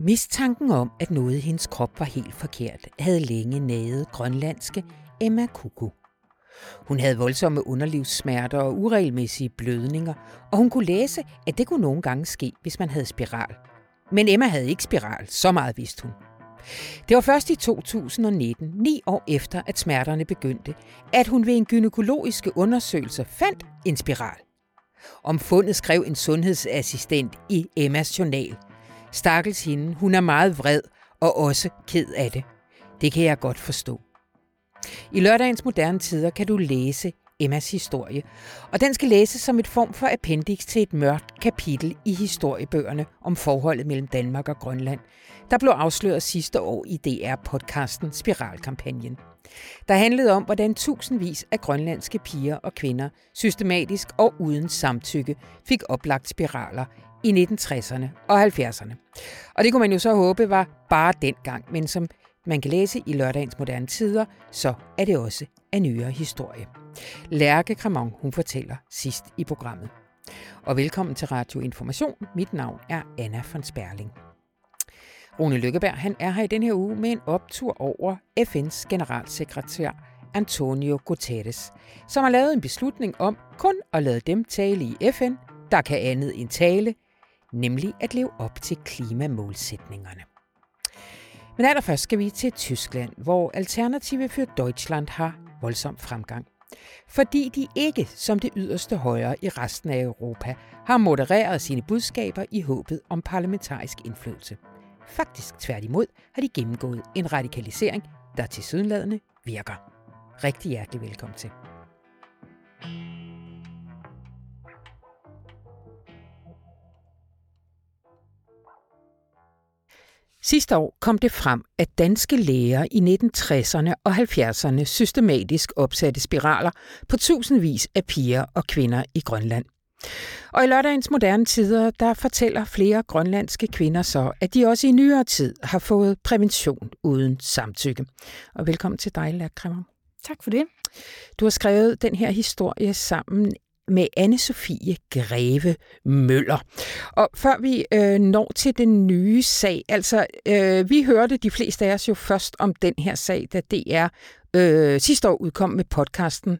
Mistanken om, at noget i hendes krop var helt forkert, havde længe naget grønlandske Emma Kuku. Hun havde voldsomme underlivssmerter og uregelmæssige blødninger, og hun kunne læse, at det kunne nogle gange ske, hvis man havde spiral. Men Emma havde ikke spiral, så meget vidste hun. Det var først i 2019, ni år efter at smerterne begyndte, at hun ved en gynækologiske undersøgelse fandt en spiral. Om fundet skrev en sundhedsassistent i Emmas journal. Stakkels hende, hun er meget vred og også ked af det. Det kan jeg godt forstå. I lørdagens moderne tider kan du læse Emmas historie, og den skal læses som et form for appendix til et mørkt kapitel i historiebøgerne om forholdet mellem Danmark og Grønland, der blev afsløret sidste år i DR-podcasten Spiralkampagnen. Der handlede om, hvordan tusindvis af grønlandske piger og kvinder systematisk og uden samtykke fik oplagt spiraler i 1960'erne og 70'erne. Og det kunne man jo så håbe var bare dengang, men som man kan læse i lørdagens moderne tider, så er det også en nyere historie. Lærke Kramon, hun fortæller sidst i programmet. Og velkommen til Radio Information. Mit navn er Anna von Sperling. Rune Lykkeberg han er her i den her uge med en optur over FN's generalsekretær Antonio Guterres, som har lavet en beslutning om kun at lade dem tale i FN, der kan andet end tale, nemlig at leve op til klimamålsætningerne. Men allerførst skal vi til Tyskland, hvor Alternative for Deutschland har voldsom fremgang. Fordi de ikke, som det yderste højre i resten af Europa, har modereret sine budskaber i håbet om parlamentarisk indflydelse. Faktisk tværtimod har de gennemgået en radikalisering, der til sydenladende virker. Rigtig hjertelig velkommen til. Sidste år kom det frem, at danske læger i 1960'erne og 70'erne systematisk opsatte spiraler på tusindvis af piger og kvinder i Grønland. Og i lørdagens moderne tider, der fortæller flere grønlandske kvinder så, at de også i nyere tid har fået prævention uden samtykke. Og velkommen til dig, Lærkræmmer. Tak for det. Du har skrevet den her historie sammen med anne Sofie Greve Møller. Og før vi øh, når til den nye sag, altså øh, vi hørte de fleste af os jo først om den her sag, da DR øh, sidste år udkom med podcasten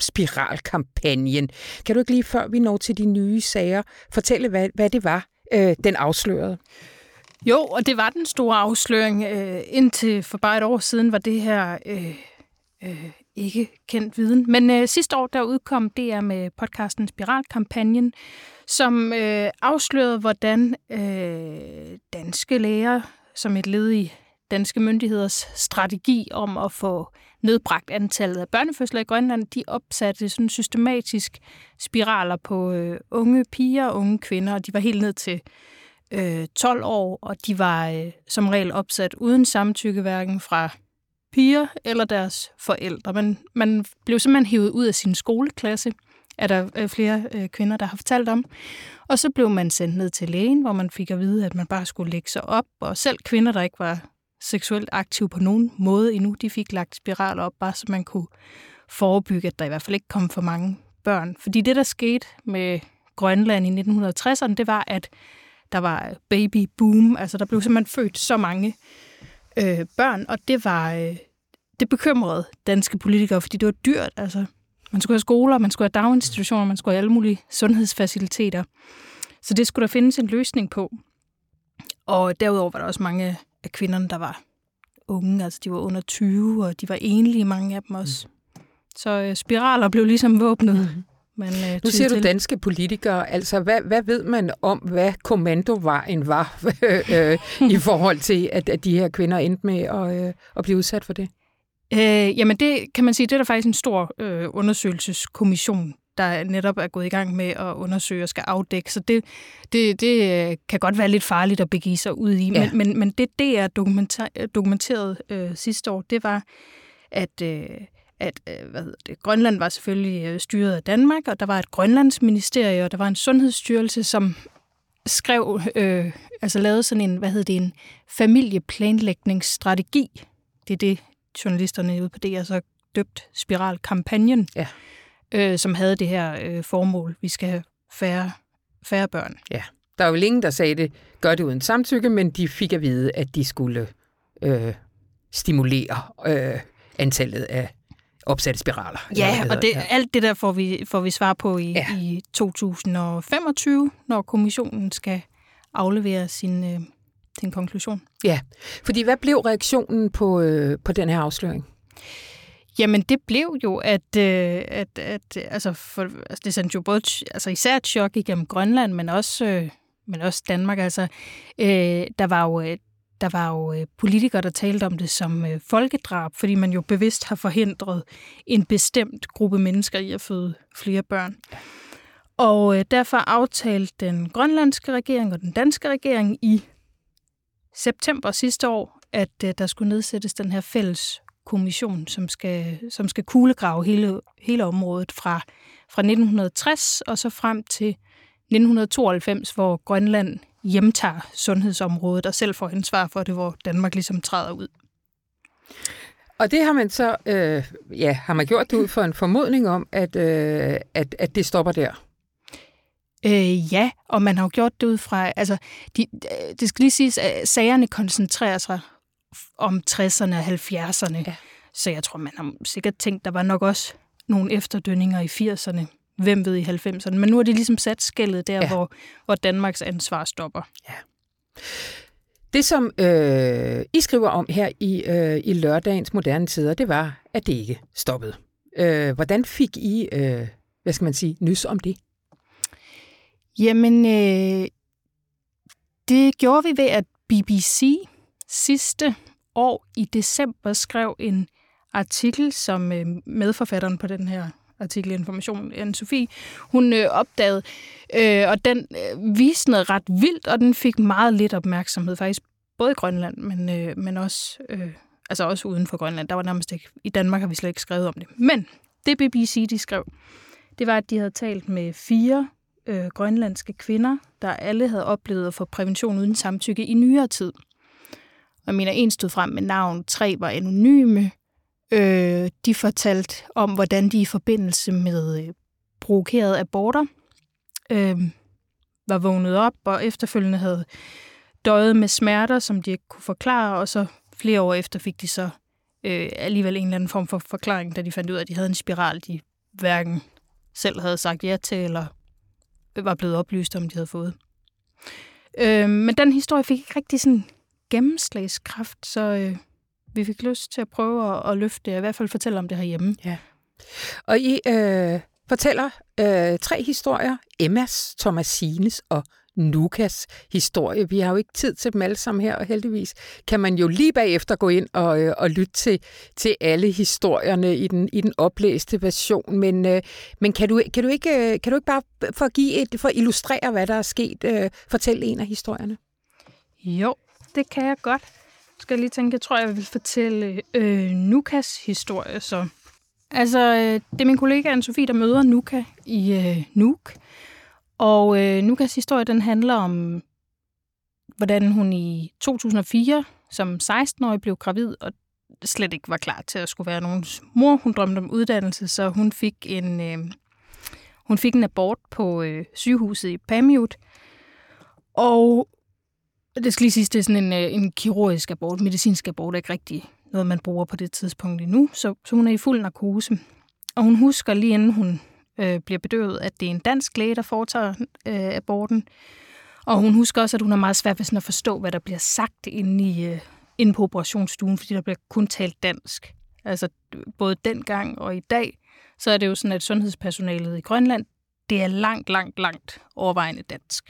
Spiralkampagnen. Kan du ikke lige før vi når til de nye sager, fortælle, hvad, hvad det var, øh, den afslørede? Jo, og det var den store afsløring. Øh, indtil for bare et år siden var det her øh, øh, ikke kendt viden. Men øh, sidste år der udkom DR med podcasten Spiralkampagnen, som øh, afslørede, hvordan øh, danske læger som et led i danske myndigheders strategi om at få nedbragt antallet af børnefødsler i Grønland, de opsatte sådan systematisk spiraler på øh, unge piger og unge kvinder, og de var helt ned til øh, 12 år, og de var øh, som regel opsat uden samtykke, hverken fra piger eller deres forældre. Man, man blev simpelthen hævet ud af sin skoleklasse, er der øh, flere øh, kvinder, der har fortalt om. Og så blev man sendt ned til lægen, hvor man fik at vide, at man bare skulle lægge sig op. Og selv kvinder, der ikke var seksuelt aktive på nogen måde endnu, de fik lagt spiraler op, bare så man kunne forebygge, at der i hvert fald ikke kom for mange børn. Fordi det, der skete med Grønland i 1960'erne, det var, at der var baby boom. Altså, der blev simpelthen født så mange øh, børn, og det var øh, det bekymrede danske politikere, fordi det var dyrt. Altså, man skulle have skoler, man skulle have daginstitutioner, man skulle have alle mulige sundhedsfaciliteter. Så det skulle der findes en løsning på. Og derudover var der også mange af kvinderne, der var unge, altså de var under 20, og de var enlige, mange af dem også. Mm. Så øh, spiraler blev ligesom våbnet. Mm. Man, øh, nu siger du danske politikere, altså hvad, hvad ved man om, hvad kommandovejen var øh, i forhold til, at, at de her kvinder endte med at, øh, at blive udsat for det? Øh, jamen det kan man sige, det er der faktisk en stor øh, undersøgelseskommission, der netop er gået i gang med at undersøge og skal afdække. Så det, det, det øh, kan godt være lidt farligt at begive sig ud i. Ja. Men, men, men det, det er dokumenteret øh, sidste år, det var, at... Øh, at øh, hvad hedder det, Grønland var selvfølgelig øh, styret af Danmark, og der var et Grønlandsministerie, og der var en sundhedsstyrelse, som skrev, øh, altså lavede sådan en, hvad hedder det, en familieplanlægningsstrategi. Det er det, journalisterne ude på DR så døbt Spiralkampagnen, ja. øh, som havde det her øh, formål. Vi skal have færre, færre børn. Ja. Der var vel ingen, der sagde det, gør det uden samtykke, men de fik at vide, at de skulle øh, stimulere øh, antallet af opsatte spiraler. Ja, og det, alt det der får vi, får vi svar på i, ja. i 2025, når kommissionen skal aflevere sin, øh, sin konklusion. Ja, fordi hvad blev reaktionen på, øh, på den her afsløring? Jamen, det blev jo, at, øh, at, at altså, for, altså, det sendte jo både, altså især et chok igennem Grønland, men også, øh, men også Danmark. Altså, øh, der var jo, øh, der var jo øh, politikere, der talte om det som øh, folkedrab, fordi man jo bevidst har forhindret en bestemt gruppe mennesker i at føde flere børn. Og øh, derfor aftalte den grønlandske regering og den danske regering i september sidste år, at øh, der skulle nedsættes den her fælles kommission, som skal, som skal kuglegrave hele, hele området fra, fra 1960 og så frem til 1992, hvor Grønland hjemtager sundhedsområdet og selv får ansvar for det, hvor Danmark ligesom træder ud. Og det har man så, øh, ja, har man gjort det ud for en formodning om, at, øh, at, at det stopper der? Øh, ja, og man har jo gjort det ud fra, altså, de, det skal lige siges, at sagerne koncentrerer sig om 60'erne og 70'erne. Ja. Så jeg tror, man har sikkert tænkt, der var nok også nogle efterdønninger i 80'erne. Hvem ved i 90'erne. Men nu er det ligesom sat skældet der, ja. hvor, hvor Danmarks ansvar stopper. Ja. Det, som øh, I skriver om her i, øh, i lørdagens moderne tider, det var, at det ikke stoppede. Øh, hvordan fik I, øh, hvad skal man sige, nys om det? Jamen, øh, det gjorde vi ved, at BBC sidste år i december skrev en artikel, som øh, medforfatteren på den her artikel Information, anne Sofie, hun øh, opdagede, øh, og den øh, viste noget ret vildt, og den fik meget lidt opmærksomhed, faktisk både i Grønland, men, øh, men også, øh, altså også uden for Grønland. Der var nærmest ikke, i Danmark har vi slet ikke skrevet om det. Men det BBC, de skrev, det var, at de havde talt med fire øh, grønlandske kvinder, der alle havde oplevet at få prævention uden samtykke i nyere tid. Og mener, en stod frem med navn, tre var anonyme. Øh, de fortalte om, hvordan de i forbindelse med øh, provokerede aborter øh, var vågnet op og efterfølgende havde døjet med smerter, som de ikke kunne forklare, og så flere år efter fik de så øh, alligevel en eller anden form for forklaring, da de fandt ud af, at de havde en spiral, de hverken selv havde sagt ja til, eller var blevet oplyst om, de havde fået. Øh, men den historie fik ikke rigtig sådan gennemslagskraft, så øh, vi fik lyst til at prøve at, at løfte det, i hvert fald fortælle om det herhjemme. Ja. Og I øh, fortæller øh, tre historier, Emmas, Thomasines og Nukas historie. Vi har jo ikke tid til dem alle sammen her, og heldigvis kan man jo lige bagefter gå ind og, øh, og lytte til, til alle historierne i den, i den oplæste version. Men, øh, men kan, du, kan, du ikke, øh, kan du ikke bare for at, give et, for at illustrere, hvad der er sket, øh, fortælle en af historierne? Jo, det kan jeg godt. Skal jeg lige tænke, jeg tror, jeg vil fortælle øh, Nukas historie. Så. Altså, øh, det er min kollega Anne-Sophie, der møder Nuka i øh, Nuuk. Og øh, Nukas historie, den handler om, hvordan hun i 2004 som 16-årig blev gravid, og slet ikke var klar til at skulle være nogens mor. Hun drømte om uddannelse, så hun fik en, øh, hun fik en abort på øh, sygehuset i Pamiut. Og det skal lige sige, det er sådan en, øh, en kirurgisk abort, medicinsk abort, er ikke rigtig noget, man bruger på det tidspunkt endnu. Så, så hun er i fuld narkose. Og hun husker lige inden hun øh, bliver bedøvet, at det er en dansk læge, der foretager øh, aborten. Og hun husker også, at hun har meget svært ved sådan at forstå, hvad der bliver sagt inde, i, øh, inde på operationsstuen, fordi der bliver kun talt dansk. Altså både dengang og i dag, så er det jo sådan, at sundhedspersonalet i Grønland, det er langt, langt, langt overvejende dansk.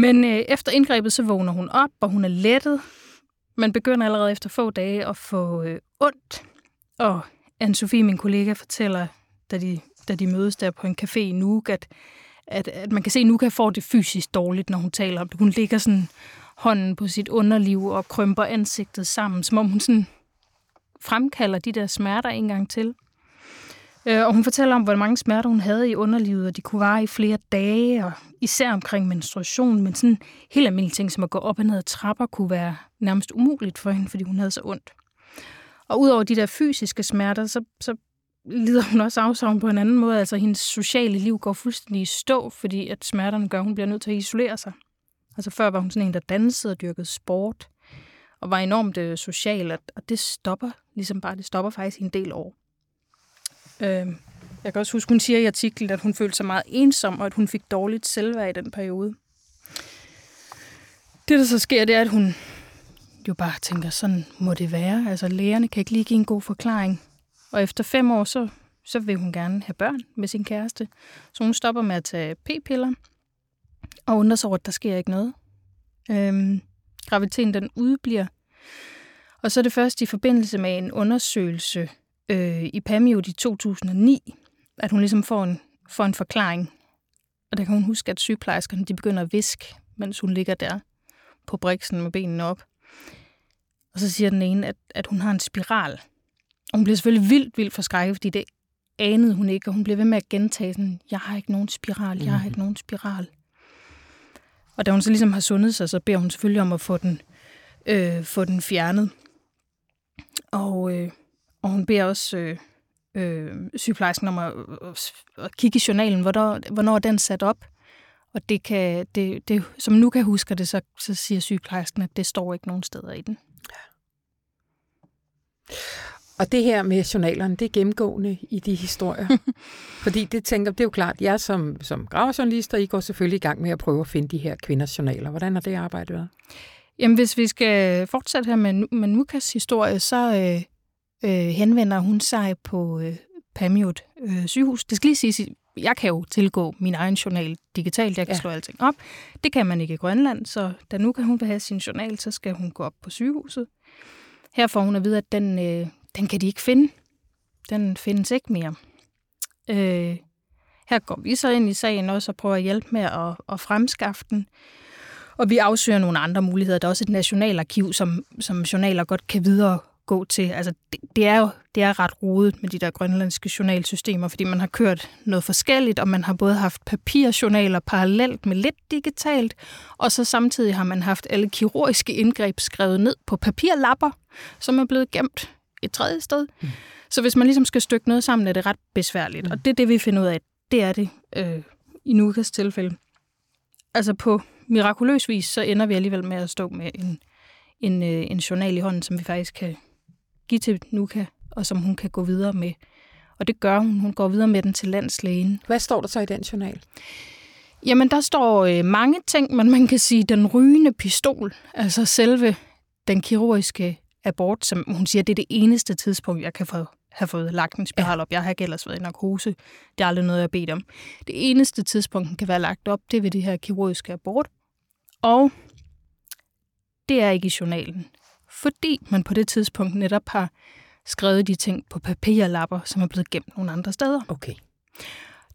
Men øh, efter indgrebet, så vågner hun op, og hun er lettet. Man begynder allerede efter få dage at få øh, ondt. Og Anne-Sophie, min kollega, fortæller, da de, da de mødes der på en café i Nuuk, at, at, at man kan se, at Nuka får det fysisk dårligt, når hun taler om det. Hun ligger sådan hånden på sit underliv og krymper ansigtet sammen, som om hun sådan fremkalder de der smerter en gang til. Øh, og hun fortæller om, hvor mange smerter hun havde i underlivet, og de kunne vare i flere dage, og især omkring menstruation, men sådan helt almindelige ting, som at gå op og ned ad trapper, kunne være nærmest umuligt for hende, fordi hun havde så ondt. Og udover de der fysiske smerter, så, så lider hun også afsavn på en anden måde. Altså hendes sociale liv går fuldstændig i stå, fordi at smerterne gør, at hun bliver nødt til at isolere sig. Altså før var hun sådan en, der dansede og dyrkede sport, og var enormt øh, social, og det stopper ligesom bare, det stopper faktisk i en del år. Øh, jeg kan også huske, hun siger i artiklen, at hun følte sig meget ensom, og at hun fik dårligt selvværd i den periode. Det, der så sker, det er, at hun jo bare tænker, sådan må det være. Altså lægerne kan ikke lige give en god forklaring. Og efter fem år, så, så vil hun gerne have børn med sin kæreste. Så hun stopper med at tage p-piller, og undrer sig over, at der sker ikke noget. Øhm, graviditeten den udbliver. Og så er det først i forbindelse med en undersøgelse øh, i Pamiut i 2009, at hun ligesom får en, får en forklaring. Og der kan hun huske, at sygeplejerskerne de begynder at viske, mens hun ligger der på briksen med benene op. Og så siger den ene, at, at hun har en spiral. Og hun bliver selvfølgelig vildt, vildt forskrækket, fordi det anede hun ikke, og hun bliver ved med at gentage sådan, jeg har ikke nogen spiral, jeg har ikke nogen spiral. Og da hun så ligesom har sundet sig, så beder hun selvfølgelig om at få den, øh, få den fjernet. Og, øh, og hun beder også øh, øh, sygeplejersken om at, at kigge i journalen, hvornår, hvornår er den sat op. Og det kan, det, det, som nu kan huske det, så, så siger sygeplejersken, at det står ikke nogen steder i den. Og det her med journalerne, det er gennemgående i de historier. Fordi det tænker, det er jo klart, jeg som, som gravejournalister, I går selvfølgelig i gang med at prøve at finde de her kvinders journaler. Hvordan har det arbejdet været? Jamen, hvis vi skal fortsætte her med, med Nukas historie, så øh, øh, henvender hun sig på øh, Pamiut øh, sygehus. Det skal lige sige, jeg kan jo tilgå min egen journal digitalt. Jeg kan ja. slå alting op. Det kan man ikke i Grønland, så da nu kan hun have sin journal, så skal hun gå op på sygehuset. Her får hun at vide, at den, øh, den kan de ikke finde. Den findes ikke mere. Øh, her går vi så ind i sagen også og prøver at hjælpe med at, at fremskaffe den. Og vi afsøger nogle andre muligheder. Der er også et nationalarkiv, som, som journaler godt kan videre gå til. Altså, det, det er jo det er ret rodet med de der grønlandske journalsystemer, fordi man har kørt noget forskelligt, og man har både haft papirjournaler parallelt med lidt digitalt, og så samtidig har man haft alle kirurgiske indgreb skrevet ned på papirlapper, som er blevet gemt et tredje sted. Mm. Så hvis man ligesom skal stykke noget sammen, er det ret besværligt. Mm. Og det er det, vi finder ud af. Det er det øh, i Nukas tilfælde. Altså på mirakuløs vis, så ender vi alligevel med at stå med en, en, øh, en journal i hånden, som vi faktisk kan give til Nuka, og som hun kan gå videre med. Og det gør hun. Hun går videre med den til landslægen. Hvad står der så i den journal? Jamen, der står øh, mange ting, men man kan sige, den rygende pistol, altså selve den kirurgiske abort, som hun siger, det er det eneste tidspunkt, jeg kan få, have fået lagt en spiral op. Jeg har ikke ellers været i narkose. Det er aldrig noget, jeg har bedt om. Det eneste tidspunkt, den kan være lagt op, det er ved det her kirurgiske abort. Og det er ikke i journalen. Fordi man på det tidspunkt netop har skrevet de ting på papirlapper, som er blevet gemt nogle andre steder. Okay.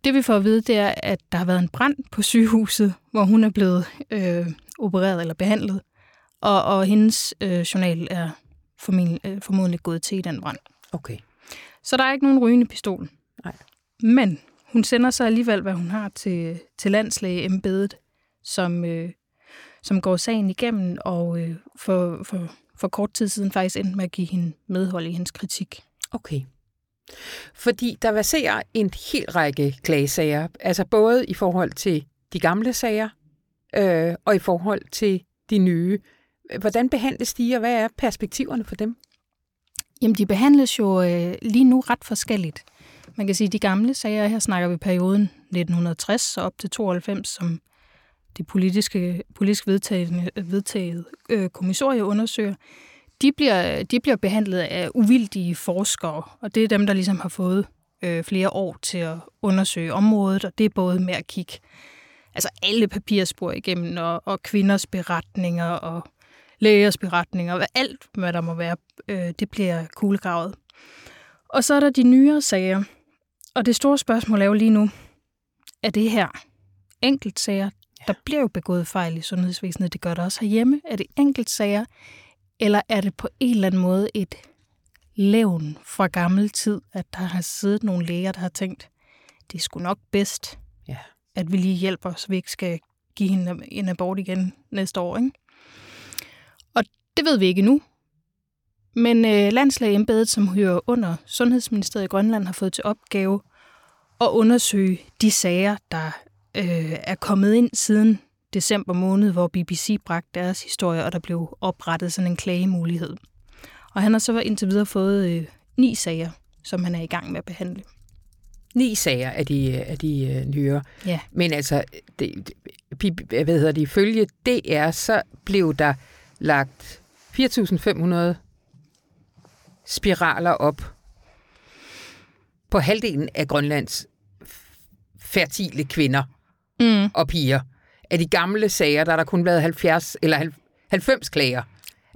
Det vi får at vide, det er, at der har været en brand på sygehuset, hvor hun er blevet øh, opereret eller behandlet, og, og hendes øh, journal er formodentlig, øh, formodentlig gået til i den brand. Okay. Så der er ikke nogen rygende pistol. Nej. Men hun sender så alligevel, hvad hun har til, til landslægeembedet, som, øh, som går sagen igennem, og øh, for, for, for kort tid siden faktisk endte med at give hende medhold i hendes kritik. Okay. Fordi der ser en hel række klagesager, altså både i forhold til de gamle sager, øh, og i forhold til de nye. Hvordan behandles de, og hvad er perspektiverne for dem? Jamen, de behandles jo øh, lige nu ret forskelligt. Man kan sige, at de gamle sager, her snakker vi perioden 1960 og op til 92, som det politiske, politisk vedtaget, vedtaget øh, kommissorie undersøger, de bliver, de bliver behandlet af uvildige forskere, og det er dem, der ligesom har fået øh, flere år til at undersøge området, og det er både med at kigge altså alle papirspor igennem, og, og kvinders beretninger, og lægers beretninger, og alt, hvad der må være, øh, det bliver kuglegravet. Og så er der de nyere sager, og det store spørgsmål er jo lige nu, er det her enkeltsager, der bliver jo begået fejl i sundhedsvæsenet, det gør der også herhjemme. Er det enkeltsager, eller er det på en eller anden måde et levn fra gammel tid, at der har siddet nogle læger, der har tænkt, det er sgu nok bedst, ja. at vi lige hjælper, så vi ikke skal give hende en abort igen næste år. Ikke? Og det ved vi ikke nu. Men øh, landslægeembedet, som hører under Sundhedsministeriet i Grønland, har fået til opgave at undersøge de sager, der øh, er kommet ind siden december måned, hvor BBC bragte deres historie, og der blev oprettet sådan en klagemulighed. Og han har så indtil videre fået øh, ni sager, som han er i gang med at behandle. Ni sager af de, af de øh, nyere. Ja. Men altså, det, det, hvad hedder det, ifølge DR, så blev der lagt 4.500 spiraler op på halvdelen af Grønlands fertile kvinder mm. og piger. Af de gamle sager, der er der kun været 70 eller 90 klager.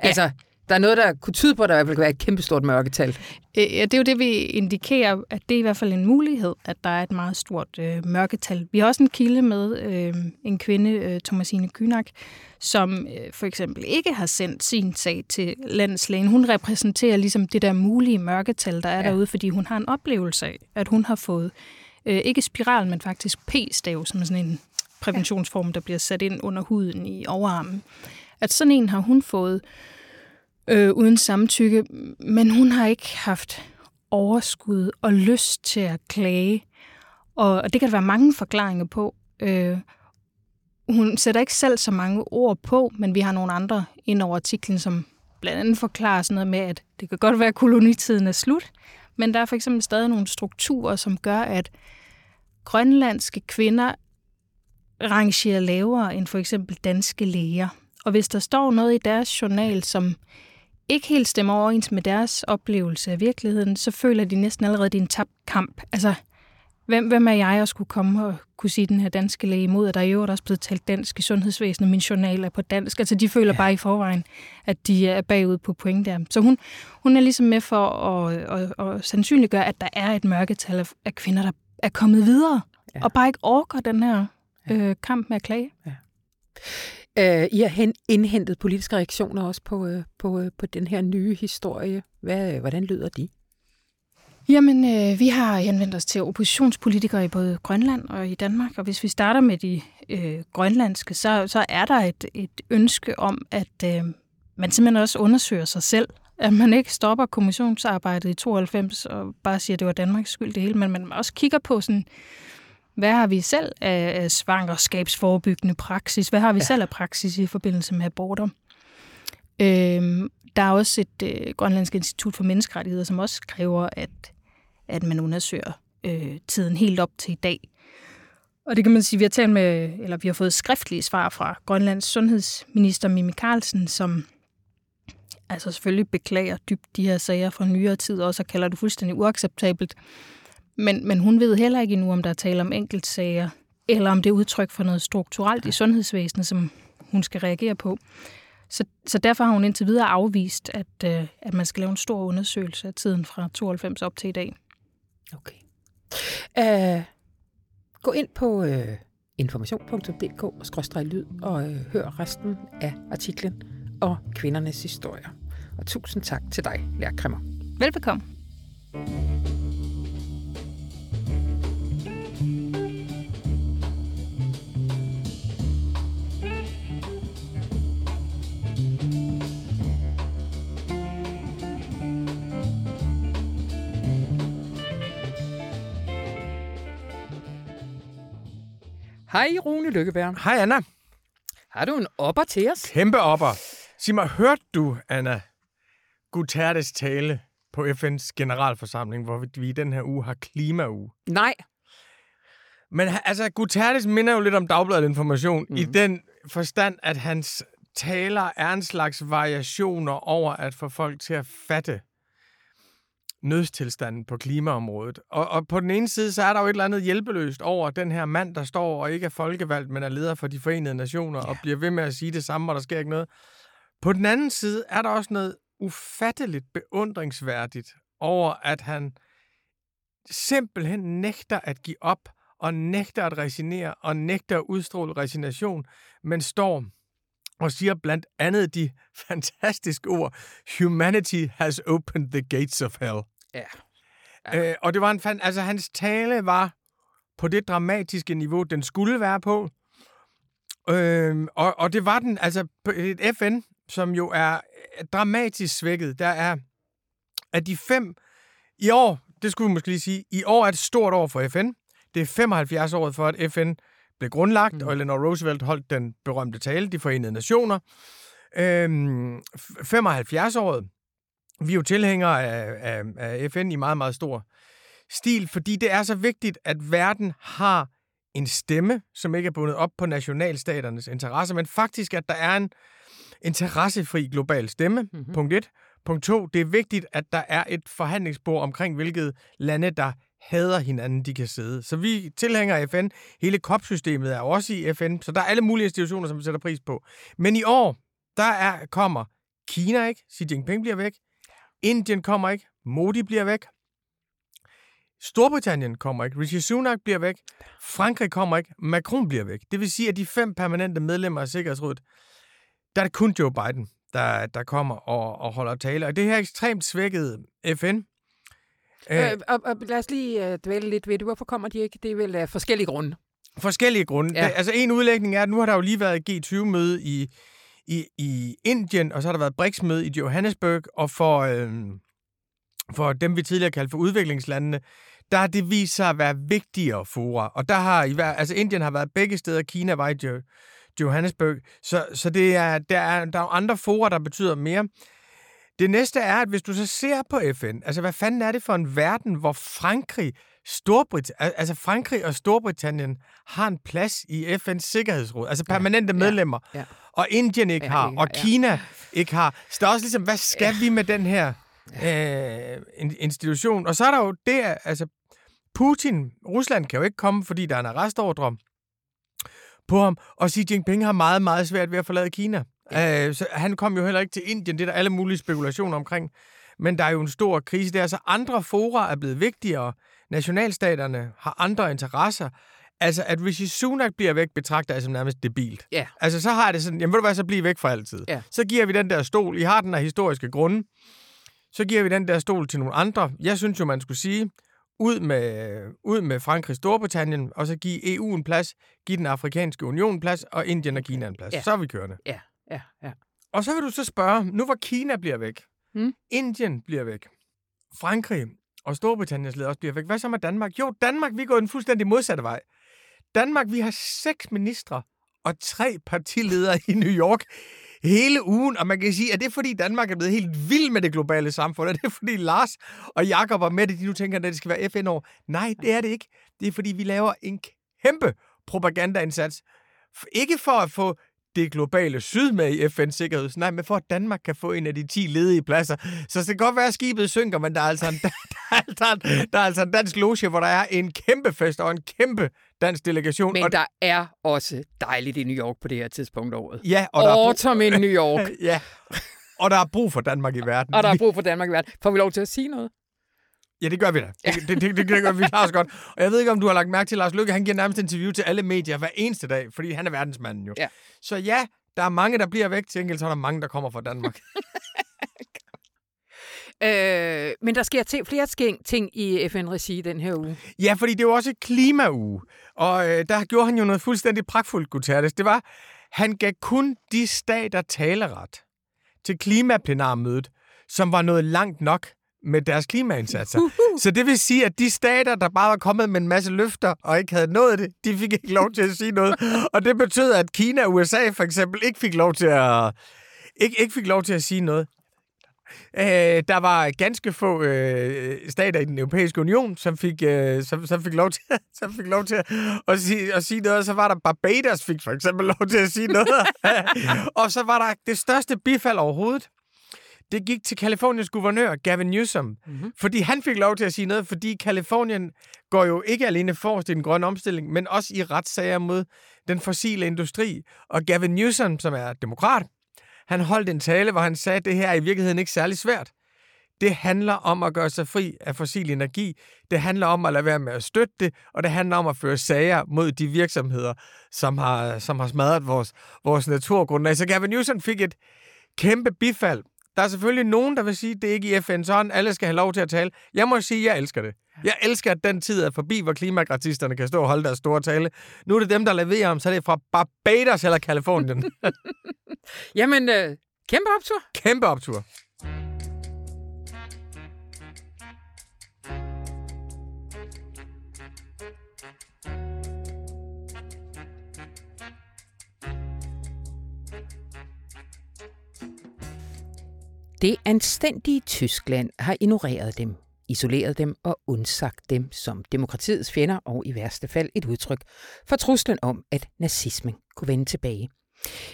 Ja. Altså, der er noget, der kunne tyde på, at der i hvert fald kan være et kæmpestort mørketal. Ja, det er jo det, vi indikerer, at det er i hvert fald en mulighed, at der er et meget stort øh, mørketal. Vi har også en kilde med øh, en kvinde, øh, Thomasine Kynak, som øh, for eksempel ikke har sendt sin sag til landslægen. Hun repræsenterer ligesom det der mulige mørketal, der er ja. derude, fordi hun har en oplevelse af, at hun har fået øh, ikke spiral, men faktisk p-stav, som er sådan en præventionsform, der bliver sat ind under huden i overarmen. At sådan en har hun fået øh, uden samtykke, men hun har ikke haft overskud og lyst til at klage. Og, og det kan der være mange forklaringer på. Øh, hun sætter ikke selv så mange ord på, men vi har nogle andre ind over artiklen, som blandt andet forklarer sådan noget med, at det kan godt være, at kolonitiden er slut, men der er for eksempel stadig nogle strukturer, som gør, at grønlandske kvinder rangerer lavere end for eksempel danske læger. Og hvis der står noget i deres journal, som ikke helt stemmer overens med deres oplevelse af virkeligheden, så føler de næsten allerede, at det er en tabt kamp. Altså, hvem, hvem er jeg at skulle komme og kunne sige den her danske læge imod, at der er jo også blevet talt dansk i sundhedsvæsenet, min journal er på dansk. Altså, de føler ja. bare i forvejen, at de er bagud på point der. Så hun, hun er ligesom med for at, at, at, at sandsynliggøre, at der er et mørketal af kvinder, der er kommet videre, ja. og bare ikke orker den her øh, kamp med at klage. Ja. Øh, I har indhentet politiske reaktioner også på, øh, på, øh, på den her nye historie. Hvad, hvordan lyder de? Jamen, øh, vi har henvendt os til oppositionspolitikere i både Grønland og i Danmark, og hvis vi starter med de øh, grønlandske, så, så er der et, et ønske om, at øh, man simpelthen også undersøger sig selv. At man ikke stopper kommissionsarbejdet i 92 og bare siger, at det var Danmarks skyld det hele, men man også kigger på sådan, hvad har vi selv af svangerskabsforebyggende praksis? Hvad har vi ja. selv af praksis i forbindelse med aborter? Øhm, der er også et øh, Grønlandsk Institut for Menneskerettigheder, som også kræver, at, at man undersøger øh, tiden helt op til i dag. Og det kan man sige, vi har talt med, eller vi har fået skriftlige svar fra Grønlands sundhedsminister Mimi Carlsen, som altså selvfølgelig beklager dybt de her sager fra nyere tid, også og kalder det fuldstændig uacceptabelt. Men, men hun ved heller ikke endnu, om der er tale om enkeltsager, eller om det er udtryk for noget strukturelt i sundhedsvæsenet, som hun skal reagere på. Så, så derfor har hun indtil videre afvist, at, øh, at man skal lave en stor undersøgelse af tiden fra 92 op til i dag. Okay. Uh, gå ind på øh, uh, information.dk og lyd og uh, hør resten af artiklen og kvindernes historier. Og tusind tak til dig, Lærkremmer. Velbekomme. Hej Rune Lykkeberg. Hej Anna. Har du en opper til os? Kæmpe opper. Sig mig, hørte du, Anna, Guterres tale på FN's generalforsamling, hvor vi i den her uge har klimauge? Nej. Men altså, Guterres minder jo lidt om Dagbladet Information mm. i mhm. den forstand, at hans taler er en slags variationer over at få folk til at fatte, nødstilstanden på klimaområdet. Og, og på den ene side, så er der jo et eller andet hjælpeløst over den her mand, der står og ikke er folkevalgt, men er leder for de forenede nationer, ja. og bliver ved med at sige det samme, og der sker ikke noget. På den anden side er der også noget ufatteligt beundringsværdigt over, at han simpelthen nægter at give op, og nægter at resignere, og nægter at udstråle resignation, men står og siger blandt andet de fantastiske ord, Humanity has opened the gates of hell. Ja. ja. Øh, og det var en fan, altså hans tale var på det dramatiske niveau, den skulle være på. Øh, og, og det var den, altså et FN, som jo er dramatisk svækket. Der er at de fem i år, det skulle vi måske lige sige, i år er et stort år for FN. Det er 75 år for, at FN blev grundlagt, mm. og Eleanor Roosevelt holdt den berømte tale, de forenede nationer. Øhm, 75-året. Vi er jo tilhængere af, af, af FN i meget, meget stor stil, fordi det er så vigtigt, at verden har en stemme, som ikke er bundet op på nationalstaternes interesser, men faktisk, at der er en interessefri global stemme, mm-hmm. punkt et. Punkt to, det er vigtigt, at der er et forhandlingsbord omkring, hvilket lande, der hader hinanden, de kan sidde. Så vi tilhænger af FN. Hele COP-systemet er også i FN, så der er alle mulige institutioner, som vi sætter pris på. Men i år, der er, kommer Kina ikke, Xi Jinping bliver væk, Indien kommer ikke, Modi bliver væk, Storbritannien kommer ikke, Rishi Sunak bliver væk, Frankrig kommer ikke, Macron bliver væk. Det vil sige, at de fem permanente medlemmer af Sikkerhedsrådet, der er det kun Joe Biden, der, der kommer og, og holder tale. Og det her ekstremt svækkede FN. Øh, og, og lad os lige uh, dvæle lidt ved det. Hvorfor kommer de ikke? Det er vel af uh, forskellige grunde. Forskellige grunde. Ja. Altså en udlægning er, at nu har der jo lige været G20-møde i, i, i Indien, og så har der været BRICS-møde i Johannesburg, og for, øh, for dem, vi tidligere kaldte for udviklingslandene, der har det vist sig at være vigtigere fora. Og der har i altså Indien har været begge steder, Kina var i Johannesburg. Så, så det er, der, er, der er andre fora, der betyder mere. Det næste er, at hvis du så ser på FN, altså hvad fanden er det for en verden, hvor Frankrig, Storbrit altså Frankrig og Storbritannien har en plads i FN's Sikkerhedsråd, altså permanente ja, medlemmer, ja, ja. og Indien ikke ja, har, og ja. Kina ikke har. Så der er også ligesom, hvad skal ja. vi med den her ja. øh, institution? Og så er der jo det, altså Putin, Rusland kan jo ikke komme, fordi der er en arrestordre på ham, og Xi Jinping har meget, meget svært ved at forlade Kina. Ja. Øh, så han kom jo heller ikke til Indien, det er der alle mulige spekulationer omkring. Men der er jo en stor krise der, så andre fora er blevet vigtigere. Nationalstaterne har andre interesser. Altså, at Rishi Sunak bliver væk, betragter jeg som nærmest debilt. Ja. Altså, så har det sådan, jamen ved du hvad, så bliver væk for altid. Ja. Så giver vi den der stol, I har den af historiske grunde, så giver vi den der stol til nogle andre. Jeg synes jo, man skulle sige, ud med, ud med Frankrig Storbritannien, og så give EU en plads, give den afrikanske union en plads, og Indien og Kina en plads. Ja. Så er vi kørende. Ja, ja, ja. Og så vil du så spørge, nu hvor Kina bliver væk, hmm? Indien bliver væk, Frankrig og Storbritanniens leder også bliver væk, hvad så med Danmark? Jo, Danmark, vi går den fuldstændig modsatte vej. Danmark, vi har seks ministre og tre partiledere i New York hele ugen, og man kan sige, at det er fordi Danmark er blevet helt vild med det globale samfund, er det fordi Lars og Jakob er med det, de nu tænker, at det skal være FN-år. Nej, det er det ikke. Det er fordi, vi laver en kæmpe propagandaindsats. Ikke for at få det globale syd med i FN's sikkerhed. Nej, men for at Danmark kan få en af de 10 ledige pladser. Så det kan godt være, at skibet synker, men der er altså en, der er altså en, der er altså en dansk loge, hvor der er en kæmpe fest og en kæmpe dansk delegation. Men og der er også dejligt i New York på det her tidspunkt af året. Ja, og der Autumn in New York. ja, og der er brug for Danmark i verden. og der er brug for Danmark i verden. Får vi lov til at sige noget? Ja, det gør vi da. Det, det, det, det, det gør vi klarer os godt. Og jeg ved ikke, om du har lagt mærke til, Lars Lykke, han giver nærmest interview til alle medier hver eneste dag, fordi han er verdensmanden jo. Ja. Så ja, der er mange, der bliver væk, til enkelt så er der mange, der kommer fra Danmark. øh, men der sker t- flere ting i FN-regi den her uge. Ja, fordi det er jo også klimauge. Og øh, der gjorde han jo noget fuldstændig pragtfuldt, Guterres. Det var, han gav kun de stater taleret til klimaplenarmødet, som var noget langt nok med deres klimaindsatser. Uh-huh. Så det vil sige, at de stater, der bare var kommet med en masse løfter og ikke havde nået det, de fik ikke lov til at sige noget. Og det betød, at Kina og USA for eksempel ikke fik lov til at, ikke, ikke fik lov til at sige noget. Øh, der var ganske få øh, stater i den europæiske union, som fik, øh, som, som fik lov til, som fik lov til at, at, sige, at sige noget, og så var der Barbados fik for eksempel lov til at sige noget. og så var der det største bifald overhovedet det gik til Kaliforniens guvernør, Gavin Newsom. Mm-hmm. Fordi han fik lov til at sige noget, fordi Kalifornien går jo ikke alene forrest i den grønne omstilling, men også i retssager mod den fossile industri. Og Gavin Newsom, som er demokrat, han holdt en tale, hvor han sagde, at det her er i virkeligheden ikke særlig svært. Det handler om at gøre sig fri af fossil energi. Det handler om at lade være med at støtte det, og det handler om at føre sager mod de virksomheder, som har, som har smadret vores, vores naturgrundlag. Så Gavin Newsom fik et kæmpe bifald der er selvfølgelig nogen, der vil sige, at det er ikke i FN sådan, alle skal have lov til at tale. Jeg må sige, at jeg elsker det. Jeg elsker, at den tid er forbi, hvor klimakratisterne kan stå og holde deres store tale. Nu er det dem, der leverer om, så er det fra Barbados eller Kalifornien. Jamen, øh, kæmpe optur. Kæmpe optur. Det anstændige Tyskland har ignoreret dem, isoleret dem og undsagt dem som demokratiets fjender og i værste fald et udtryk for truslen om, at nazismen kunne vende tilbage.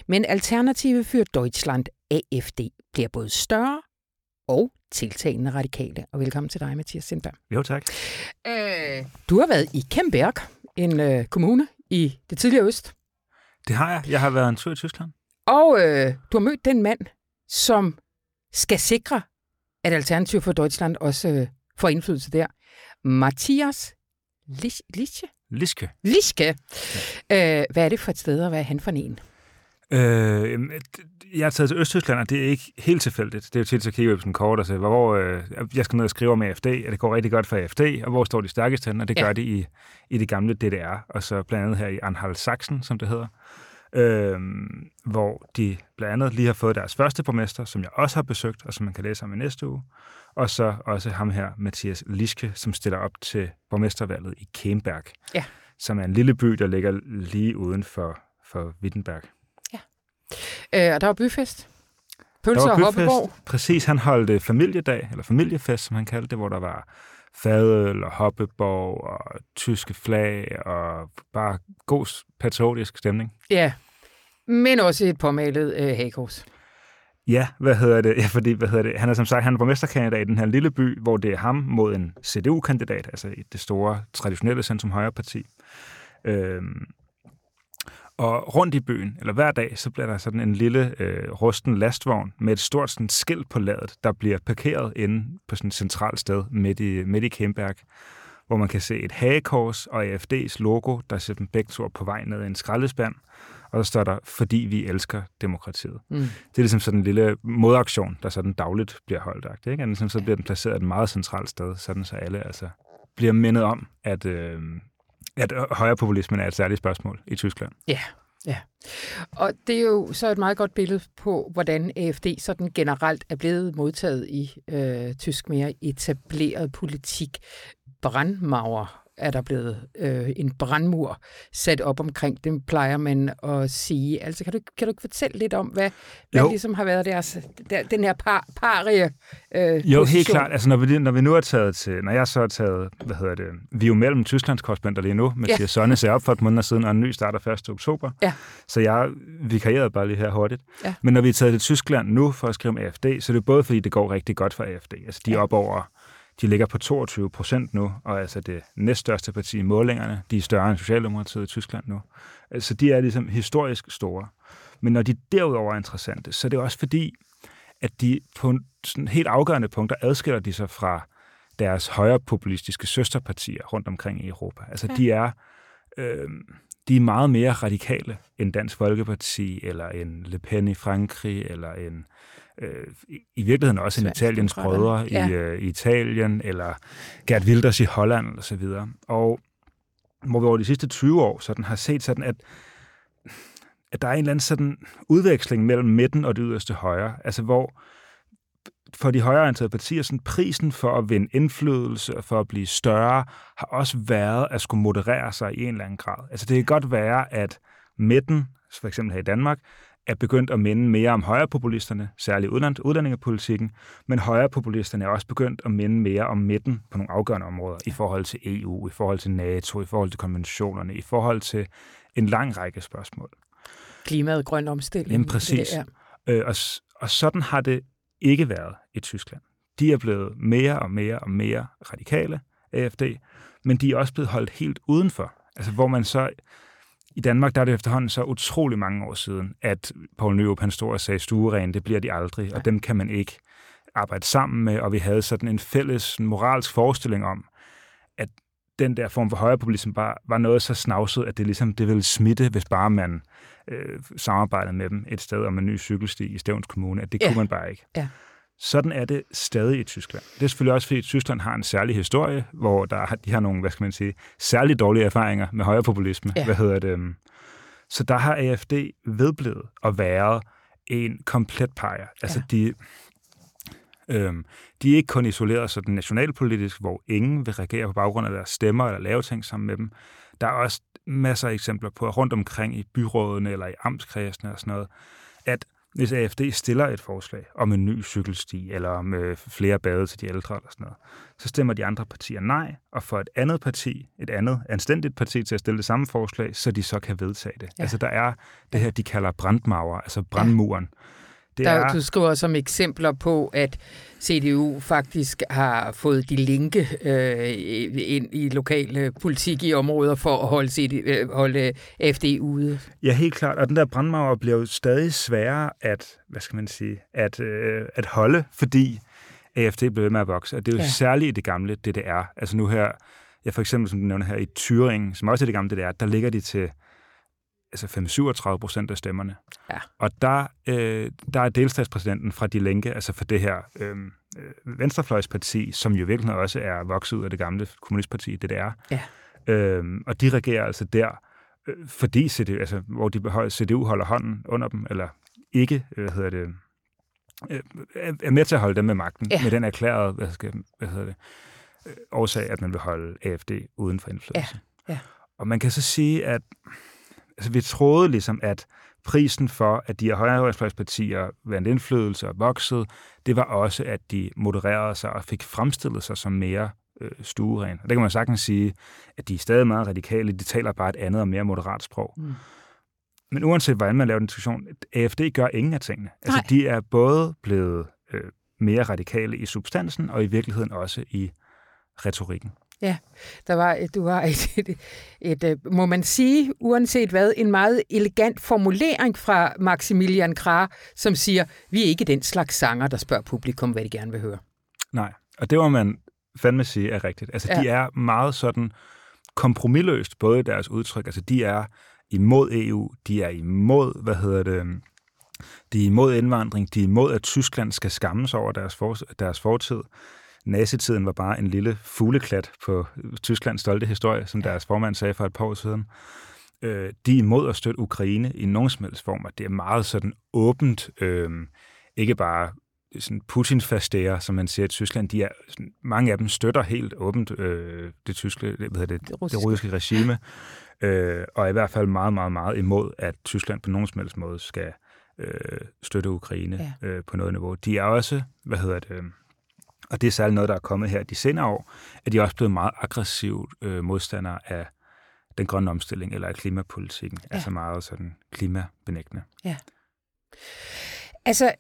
Men alternativet for Deutschland, AFD, bliver både større og tiltagende radikale. Og velkommen til dig, Mathias Sindberg. Jo, tak. Øh, du har været i Kemberg, en øh, kommune i det tidligere øst. Det har jeg. Jeg har været en tur i Tyskland. Og øh, du har mødt den mand, som skal sikre, at Alternativ for Deutschland også øh, får indflydelse der. Mathias Lich- Lischke? Liske. Lischke. Øh, hvad er det for et sted, og hvad er han for en? Øh, jeg er taget til Østtyskland, og det er ikke helt tilfældigt. Det er jo tit, så kigger vi på sådan kort og siger, hvor øh, jeg skal ned og skrive om AFD, og det går rigtig godt for AFD, og hvor står de stærkest henne, og det Ja. gør de i, i det gamle DDR, og så blandt andet her i Anhalt-Sachsen, som det hedder, øh, hvor de blandt andet lige har fået deres første borgmester, som jeg også har besøgt, og som man kan læse om i næste uge, og så også ham her, Mathias Lischke, som stiller op til borgmestervalget i Kemberg, Ja. som er en lille by, der ligger lige uden for, for Wittenberg. Øh, og der var byfest. Pølser og hoppeborg. Præcis, han holdt øh, familiedag, eller familiefest, som han kaldte det, hvor der var fadøl og hoppeborg og tyske flag og bare god patriotisk stemning. Ja, men også et påmalet øh, hagekors. Ja, hvad hedder det? Ja, fordi, hvad hedder det? Han er som sagt han er borgmesterkandidat i den her lille by, hvor det er ham mod en CDU-kandidat, altså i det store, traditionelle centrum højre parti. Øhm, og rundt i byen, eller hver dag, så bliver der sådan en lille øh, rusten lastvogn med et stort sådan, skilt på ladet, der bliver parkeret inde på sådan et centralt sted midt i, midt i Kemberg, hvor man kan se et hagekors og AFD's logo, der ser dem begge to på vej ned i en skraldespand. Og så står der, fordi vi elsker demokratiet. Mm. Det er ligesom sådan en lille modaktion, der sådan dagligt bliver holdt. Ikke? Og ligesom, så bliver den placeret et meget centralt sted, sådan så alle altså bliver mindet om, at, øh, at højrepopulismen er et særligt spørgsmål i Tyskland. Ja, ja. Og det er jo så et meget godt billede på, hvordan AFD sådan generelt er blevet modtaget i øh, tysk mere etableret politik. Brandmauer er der blevet øh, en brandmur sat op omkring dem, plejer man at sige. Altså, kan du, kan du ikke fortælle lidt om, hvad, hvad Jo. ligesom har været deres, der, den her par, parie øh, Jo, position? helt klart. Altså, når vi, når vi nu er taget til, når jeg så er taget, hvad hedder det, vi er jo mellem Tysklands korrespondenter lige nu, Mathias ja. Sonne ser op for et måned siden, og en ny starter 1. oktober. Ja. Så jeg vikarierede bare lige her hurtigt. Ja. Men når vi er taget til Tyskland nu for at skrive om AFD, så er det både fordi, det går rigtig godt for AFD. Altså, de er Ja. op over, de ligger på 22 procent nu, og altså det næststørste parti i målingerne, de er større end Socialdemokratiet i Tyskland nu. Altså, de er ligesom historisk store. Men når de derudover er interessante, så er det også fordi, at de på sådan helt afgørende punkter adskiller de sig fra deres højrepopulistiske søsterpartier rundt omkring i Europa. Altså, ja. de er... Øh, de er meget mere radikale end Dansk Folkeparti, eller en Le Pen i Frankrig, eller en øh, i, virkeligheden også en Italiens brødre Ja. i, øh, i Italien, eller Gert Wilders i Holland, og så videre. Og hvor vi over de sidste 20 år sådan har set sådan, at at der er en eller anden sådan udveksling mellem midten og det yderste højre, altså hvor for de højreorienterede partier, sådan prisen for at vinde indflydelse og for at blive større, har også været at skulle moderere sig i en eller anden grad. Altså det kan godt være, at midten, for eksempel her i Danmark, er begyndt at minde mere om højrepopulisterne, særligt udland, udlændingepolitikken, men højrepopulisterne er også begyndt at minde mere om midten på nogle afgørende områder i forhold til EU, i forhold til NATO, i forhold til konventionerne, i forhold til en lang række spørgsmål. Klimaet, grøn omstilling. Jamen, præcis. Det. Øh, og, og sådan har det ikke været i Tyskland. De er blevet mere og mere og mere radikale, AFD, men de er også blevet holdt helt udenfor. Altså hvor man så... I Danmark der er det efterhånden så utrolig mange år siden, at Poul Nørup han stod og sagde, stueren, det bliver de aldrig, Nej. og dem kan man ikke arbejde sammen med, og vi havde sådan en fælles moralsk forestilling om, at den der form for højrepopulisme bare var noget så snavset, at det ligesom det ville smitte, hvis bare man øh, samarbejdede med dem et sted om en ny cykelsti i Stævns Kommune, at det Ja. kunne man bare ikke. Ja. Sådan er det stadig i Tyskland. Det er selvfølgelig også, fordi Tyskland har en særlig historie, hvor der, har- de har nogle, hvad skal man sige, særligt dårlige erfaringer med højrepopulisme. Ja. Hvad hedder det? øhm, Så der har AFD vedblevet at være en komplet peger. Altså Ja. de, øhm, de er ikke kun isoleret sådan nationalpolitisk, hvor ingen vil reagere på baggrund af deres stemmer eller lave ting sammen med dem. Der er også masser af eksempler på, rundt omkring i byrådene eller i amtskredsene og sådan noget, at hvis AFD stiller et forslag om en ny cykelsti, eller om øh, flere bade til de ældre, eller sådan noget, så stemmer de andre partier nej, og får et andet parti, et andet anstændigt parti til at stille det samme forslag, så de så kan vedtage det. Ja. Altså der er det her, de kalder brandmauer, altså brandmuren. Ja det der, er... Du skriver som eksempler på, at CDU faktisk har fået de linke øh, ind i lokale politik i områder for at holde, CD, øh, holde FD ude. Ja, helt klart. Og den der brandmauer bliver jo stadig sværere at, hvad skal man sige, at, øh, at holde, fordi AFD bliver ved med at vokse. Og det er jo ja. særligt i det gamle DDR. Altså nu her, ja, for eksempel som du nævner her i Thüringen, som også er det gamle DDR, der ligger de til altså 5-37 procent af stemmerne. Ja. Og der, øh, der er delstatspræsidenten fra De Linke, altså for det her øhm, øh, venstrefløjsparti, som jo virkelig også er vokset ud af det gamle kommunistparti, det der. Ja. Øhm, og de regerer altså der, øh, fordi CDU, altså, hvor de CDU holder hånden under dem, eller ikke, hvad hedder det, øh, er med til at holde dem med magten, ja. med den erklærede, hvad, skal, hvad hedder det, øh, årsag, at man vil holde AFD uden for indflydelse. Ja. Ja. Og man kan så sige, at altså, vi troede ligesom, at prisen for, at de her højrefløjspartier vandt indflydelse og voksede, det var også, at de modererede sig og fik fremstillet sig som mere øh, stueren. Og det kan man sagtens sige, at de er stadig meget radikale, de taler bare et andet og mere moderat sprog. Mm. Men uanset hvordan man laver den diskussion, AFD gør ingen af tingene. Altså, de er både blevet øh, mere radikale i substansen, og i virkeligheden også i retorikken. Ja, der var, du har et, et, et, må man sige, uanset hvad, en meget elegant formulering fra Maximilian Krah, som siger, vi er ikke den slags sanger, der spørger publikum, hvad de gerne vil høre. Nej, og det må man fandme sige er rigtigt. Altså, ja. de er meget sådan kompromilløst, både i deres udtryk. Altså, de er imod EU, de er imod, hvad hedder det, de er imod indvandring, de er imod, at Tyskland skal skammes over deres, for, deres fortid nazitiden var bare en lille fugleklat på Tysklands stolte historie, som deres formand sagde for et par år siden. Øh, de er imod at støtte Ukraine i nogen som helst form, og det er meget sådan åbent, øh, ikke bare sådan Putin-fastere, som man siger i Tyskland, de er, sådan, mange af dem støtter helt åbent øh, det tyske, hvad hedder det, det, russiske. det russiske regime, øh, og er i hvert fald meget, meget, meget imod, at Tyskland på nogen som helst måde skal øh, støtte Ukraine ja. øh, på noget niveau. De er også, hvad hedder det, og det er særligt noget, der er kommet her de senere år, at de er også blevet meget aggressive øh, modstandere af den grønne omstilling eller af klimapolitikken. Ja. Altså meget sådan klimabenægtende. Ja. Altså,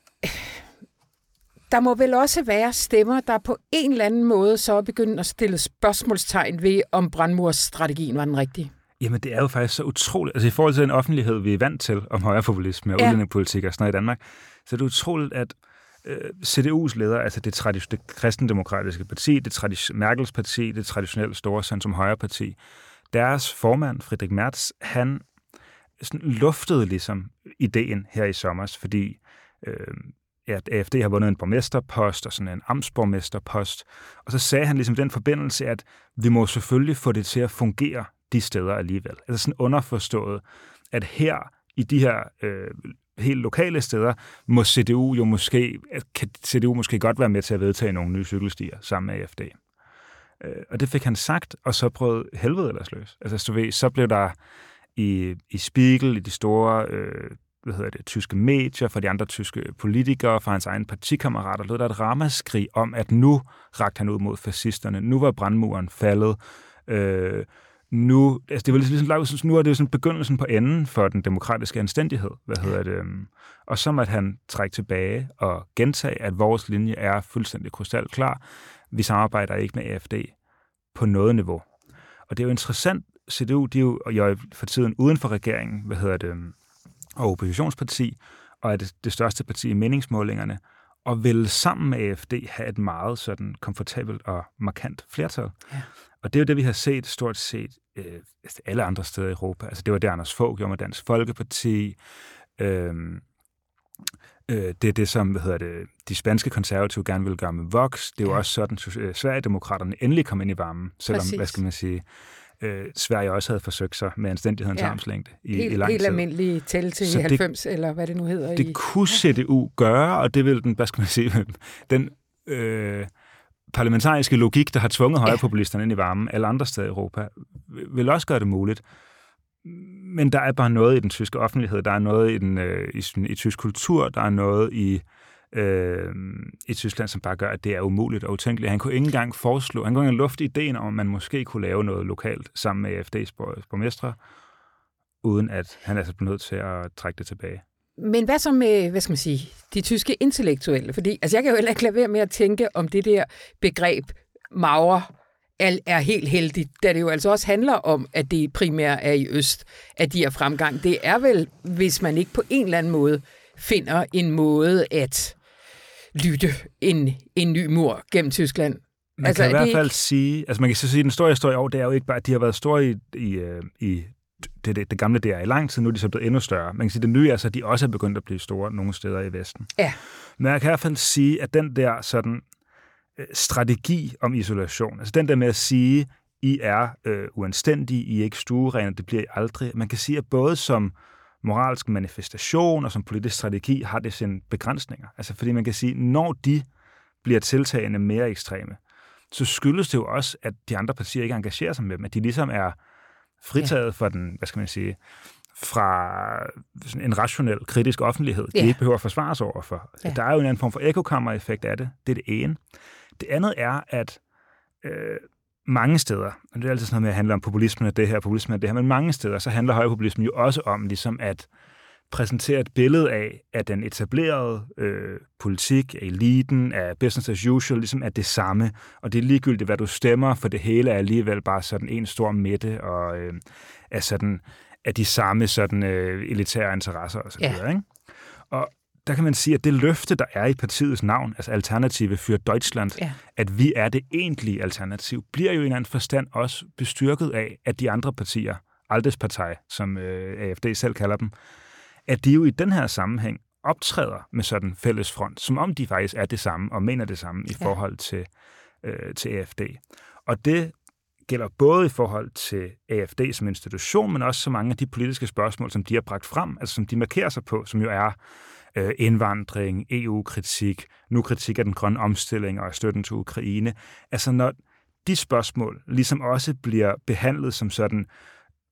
der må vel også være stemmer, der på en eller anden måde så begynder at stille spørgsmålstegn ved, om brandmursstrategien var den rigtige. Jamen, det er jo faktisk så utroligt. Altså, i forhold til den offentlighed, vi er vant til om højrepopulisme og ja. udlændingepolitik og sådan noget i Danmark, så er det utroligt, at øh, CDU's leder, altså det, tradis- det kristendemokratiske parti, det tradi- Merkels parti, det traditionelle store centrum højre parti, deres formand, Friedrich Merz, han sådan luftede ligesom ideen her i sommer, fordi øh, ja, AFD har vundet en borgmesterpost og sådan en amtsborgmesterpost, og så sagde han ligesom den forbindelse, at vi må selvfølgelig få det til at fungere de steder alligevel. Altså sådan underforstået, at her i de her øh, helt lokale steder, må CDU jo måske, kan CDU måske godt være med til at vedtage nogle nye cykelstier sammen med AFD. Øh, og det fik han sagt, og så prøvede helvede ellers løs. Altså, så, ved, så blev der i, i Spiegel, i de store øh, hvad hedder det, tyske medier, for de andre tyske politikere, for hans egen partikammerater, lød der et ramaskrig om, at nu rakte han ud mod fascisterne. Nu var brandmuren faldet. Øh, nu, altså det var ligesom, nu er det jo sådan begyndelsen på enden for den demokratiske anstændighed, hvad hedder det, øhm, og så at han trække tilbage og gentage, at vores linje er fuldstændig krystalklar. Vi samarbejder ikke med AFD på noget niveau. Og det er jo interessant, CDU, de er jo, og jeg er for tiden uden for regeringen, hvad hedder det, øhm, og oppositionsparti, og er det, det største parti i meningsmålingerne, og vil sammen med AFD have et meget sådan komfortabelt og markant flertal. Ja. Og det er jo det, vi har set stort set øh, alle andre steder i Europa. Altså det var det, Anders Fogh gjorde med Dansk Folkeparti. Øh, øh, det er det, som hvad hedder det, de spanske konservative gerne vil gøre med Vox. Det er jo ja. også sådan, at øh, Sverigedemokraterne endelig kom ind i varmen, selvom, Præcis. hvad skal man sige, øh, Sverige også havde forsøgt sig med anstændighedens ja. armslængde i, helt, i lang tid. Helt almindelige tal til Så 90, det, eller hvad det nu hedder. Det i... kunne CDU gøre, og det vil den, hvad skal man sige, den... Øh, parlamentariske logik, der har tvunget højrepopulisterne ind i varmen alle andre steder i Europa, vil også gøre det muligt. men der er bare noget i den tyske offentlighed, der er noget i, den, øh, i, i tysk kultur, der er noget i, øh, i Tyskland, som bare gør, at det er umuligt og utænkeligt. Han kunne ikke engang foreslå, han kunne ikke engang lufte ideen om, at man måske kunne lave noget lokalt sammen med AFD's borgmestre, uden at han altså blev nødt til at trække det tilbage. Men hvad så med, hvad skal man sige, de tyske intellektuelle? Fordi altså, jeg kan jo heller ikke lade være med at tænke om det der begreb Maurer er helt heldigt, da det jo altså også handler om, at det primært er i øst, at de er fremgang. Det er vel, hvis man ikke på en eller anden måde finder en måde at lytte en, en ny mur gennem Tyskland. Man altså, kan i hvert fald ikke... sige, altså man kan så sige, at den store historie år, det er jo ikke bare, at de har været store i, i, øh, i det, det, det gamle der i lang tid, nu er de så blevet endnu større. Man kan sige, at det nye er så, at de også er begyndt at blive store nogle steder i Vesten. Ja. Men jeg kan i hvert fald sige, at den der sådan øh, strategi om isolation, altså den der med at sige, I er øh, uanstændige, I er ikke stuerene, det bliver I aldrig. Man kan sige, at både som moralsk manifestation og som politisk strategi har det sine begrænsninger. Altså fordi man kan sige, når de bliver tiltagende mere ekstreme, så skyldes det jo også, at de andre partier ikke engagerer sig med dem, at de ligesom er fritaget ja. for den, hvad skal man sige, fra sådan en rationel, kritisk offentlighed, de ja. ikke behøver at forsvare sig overfor. Ja. Der er jo en anden form for ekokammer-effekt af det. Det er det ene. Det andet er, at øh, mange steder, og det er altid sådan noget med at handle om populismen af det her, populismen af det her, men mange steder, så handler højpopulismen jo også om ligesom at præsentere et billede af, at den etablerede øh, politik, af eliten, af business as usual, ligesom er det samme, og det er ligegyldigt, hvad du stemmer, for det hele er alligevel bare sådan en stor midte, og øh, er sådan af de samme sådan øh, elitære interesser osv. Ja. Ikke? Og der kan man sige, at det løfte, der er i partiets navn, altså Alternative for Deutschland, ja. at vi er det egentlige alternativ, bliver jo i en anden forstand også bestyrket af, at de andre partier, Aldespartei, som øh, AFD selv kalder dem, at de jo i den her sammenhæng optræder med sådan en fælles front, som om de faktisk er det samme og mener det samme i ja. forhold til, øh, til AFD. Og det gælder både i forhold til AFD som institution, men også så mange af de politiske spørgsmål, som de har bragt frem, altså som de markerer sig på, som jo er øh, indvandring, EU-kritik, nu kritik af den grønne omstilling og støtten til Ukraine. Altså når de spørgsmål ligesom også bliver behandlet som sådan,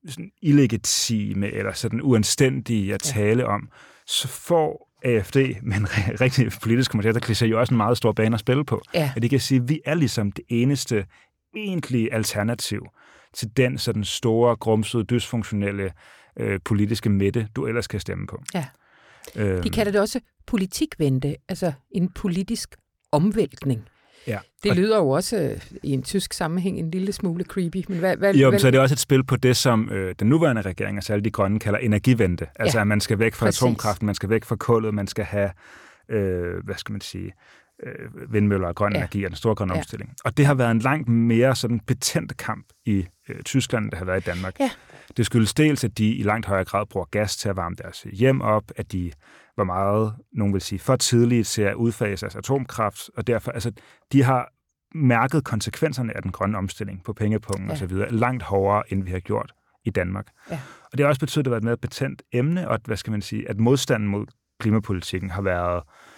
sådan illegitime eller sådan uanstændige at tale om, så får AFD, men rigtig politisk kommentator, jo også en meget stor bane at spille på. Ja. At de kan sige, at vi er ligesom det eneste egentlige alternativ til den sådan store, grumsede, dysfunktionelle øh, politiske midte, du ellers kan stemme på. Ja. Øhm. De kalder det også politikvente, altså en politisk omvæltning. Ja. Det lyder jo også øh, i en tysk sammenhæng en lille smule creepy. Men hvad, hvad, jo, men så er det også et spil på det, som øh, den nuværende regering, altså alle de grønne, kalder energivente. Altså ja. at man skal væk fra Præcis. atomkraften, man skal væk fra kullet, man skal have, øh, hvad skal man sige, øh, vindmøller og grøn ja. energi og den store grønne ja. omstilling. Og det har været en langt mere sådan betændt kamp i øh, Tyskland, end det har været i Danmark. Ja. Det skyldes dels, at de i langt højere grad bruger gas til at varme deres hjem op, at de var meget, nogen vil sige, for tidlige til at udfase deres atomkraft, og derfor, altså, de har mærket konsekvenserne af den grønne omstilling på pengepunkten ja. osv. langt hårdere, end vi har gjort i Danmark. Ja. Og det har også betydet, at det har været et mere betændt emne, og at, hvad skal man sige, at modstanden mod klimapolitikken har været øh,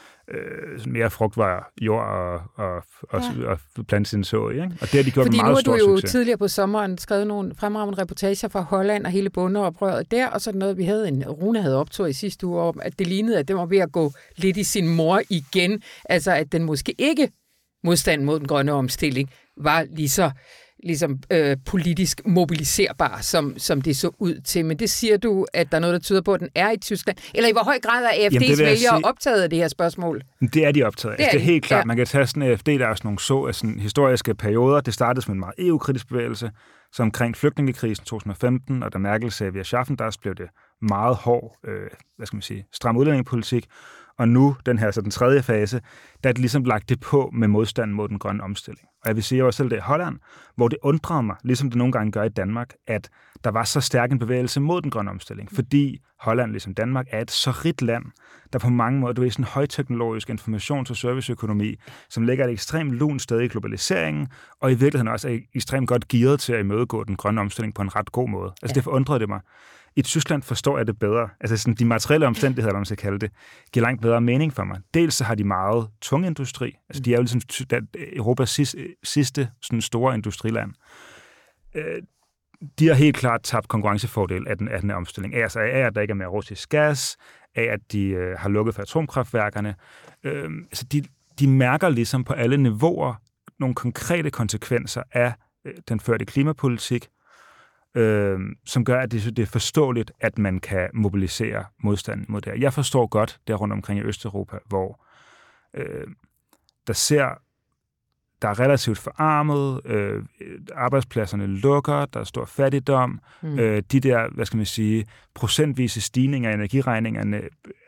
mere frugtvarer, jord og, og, og, ja. og plante sin så i. Ikke? Og det har de gjort Fordi meget nu har du jo succes. tidligere på sommeren skrevet nogle fremragende reportager fra Holland og hele bundeoprøret der, og så noget, vi havde en, Rune havde optog i sidste uge om, at det lignede, at det var ved at gå lidt i sin mor igen. Altså, at den måske ikke modstand mod den grønne omstilling var lige så ligesom øh, politisk mobiliserbar, som, som det så ud til. Men det siger du, at der er noget, der tyder på, at den er i Tyskland. Eller i hvor høj grad er AFD's vælgere sige, optaget af det her spørgsmål? Det er de optaget af. Det er, altså, det er helt klart. Ja. Man kan tage sådan AFD, der er sådan nogle så af sådan historiske perioder. Det startede som en meget EU-kritisk bevægelse, så omkring flygtningekrisen 2015, og da Merkel sagde, at vi schaffen, der blev det meget hård, øh, hvad skal man sige, stram udlændingepolitik. Og nu, den her så den tredje fase, der er det ligesom lagt det på med modstand mod den grønne omstilling. Og jeg vil sige, at jeg var selv det i Holland, hvor det undrede mig, ligesom det nogle gange gør i Danmark, at der var så stærk en bevægelse mod den grønne omstilling. Fordi Holland, ligesom Danmark, er et så rigt land, der på mange måder, du er sådan en højteknologisk informations- og serviceøkonomi, som ligger et ekstremt lun sted i globaliseringen, og i virkeligheden også er ekstremt godt gearet til at imødegå den grønne omstilling på en ret god måde. Altså ja. det forundrede det mig. I Tyskland forstår jeg det bedre. Altså sådan, de materielle omstændigheder, eller man skal kalde det, giver langt bedre mening for mig. Dels så har de meget tung industri. Altså de er jo ligesom Europas sidste, sidste sådan store industriland. Øh, de har helt klart tabt konkurrencefordel af den, af den her omstilling. Altså af, at der ikke er mere russisk gas, af at de øh, har lukket for atomkraftværkerne. Øh, altså de, de mærker ligesom på alle niveauer nogle konkrete konsekvenser af øh, den førte klimapolitik, øh, som gør, at det, det er forståeligt, at man kan mobilisere modstanden mod det. Jeg forstår godt der rundt omkring i Østeuropa, hvor øh, der ser der er relativt forarmet, øh, arbejdspladserne lukker, der er stor fattigdom, mm. øh, de der, hvad skal man sige, procentvise stigninger i energiregningerne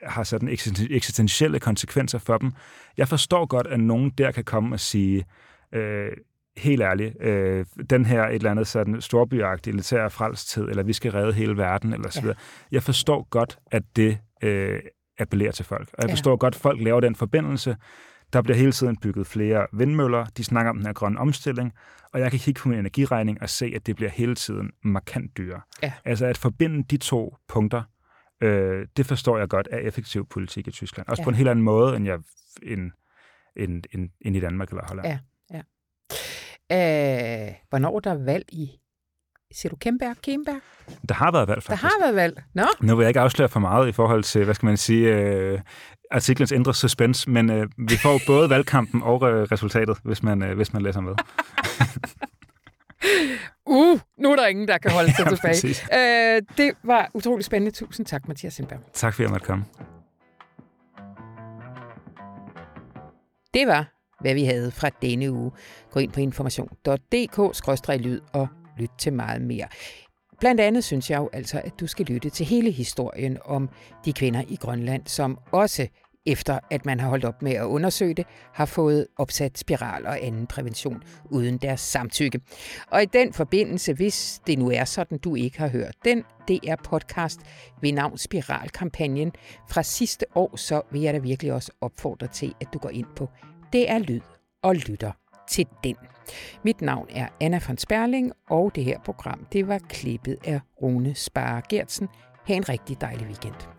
har sådan eksistentielle konsekvenser for dem. Jeg forstår godt, at nogen der kan komme og sige, øh, helt ærligt, øh, den her et eller andet sådan storbyagtige elitære frelstid, eller vi skal redde hele verden, eller så videre. Ja. Jeg forstår godt, at det øh, appellerer til folk. Og jeg forstår ja. godt, at folk laver den forbindelse. Der bliver hele tiden bygget flere vindmøller, de snakker om den her grønne omstilling, og jeg kan kigge på min energiregning og se, at det bliver hele tiden markant dyrere. Ja. Altså at forbinde de to punkter, øh, det forstår jeg godt er effektiv politik i Tyskland. Også ja. på en helt anden måde, end, jeg, end, end, end, end i Danmark eller Holland. Ja, Æh, hvornår der er valg i Siger du Kemberg? Kemberg? Der har været valg, faktisk. Der har været valg. Nå. Nu vil jeg ikke afsløre for meget i forhold til, hvad skal man sige, øh, artiklens indre suspense, men øh, vi får både valgkampen og øh, resultatet, hvis man, øh, hvis man læser med. uh, nu er der ingen, der kan holde sig ja, tilbage. Øh, det var utrolig spændende. Tusind tak, Mathias Sindberg. Tak fordi jeg måtte komme. Det var, hvad vi havde fra denne uge. Gå ind på information.dk-lyd og lyt til meget mere. Blandt andet synes jeg jo altså, at du skal lytte til hele historien om de kvinder i Grønland, som også efter at man har holdt op med at undersøge det, har fået opsat spiral og anden prævention uden deres samtykke. Og i den forbindelse, hvis det nu er sådan, du ikke har hørt den DR-podcast ved navn Spiralkampagnen fra sidste år, så vil jeg da virkelig også opfordre til, at du går ind på det er Lyd og lytter til den. Mit navn er Anna von Sperling, og det her program det var klippet af Rune Spare Gertsen. Ha' en rigtig dejlig weekend.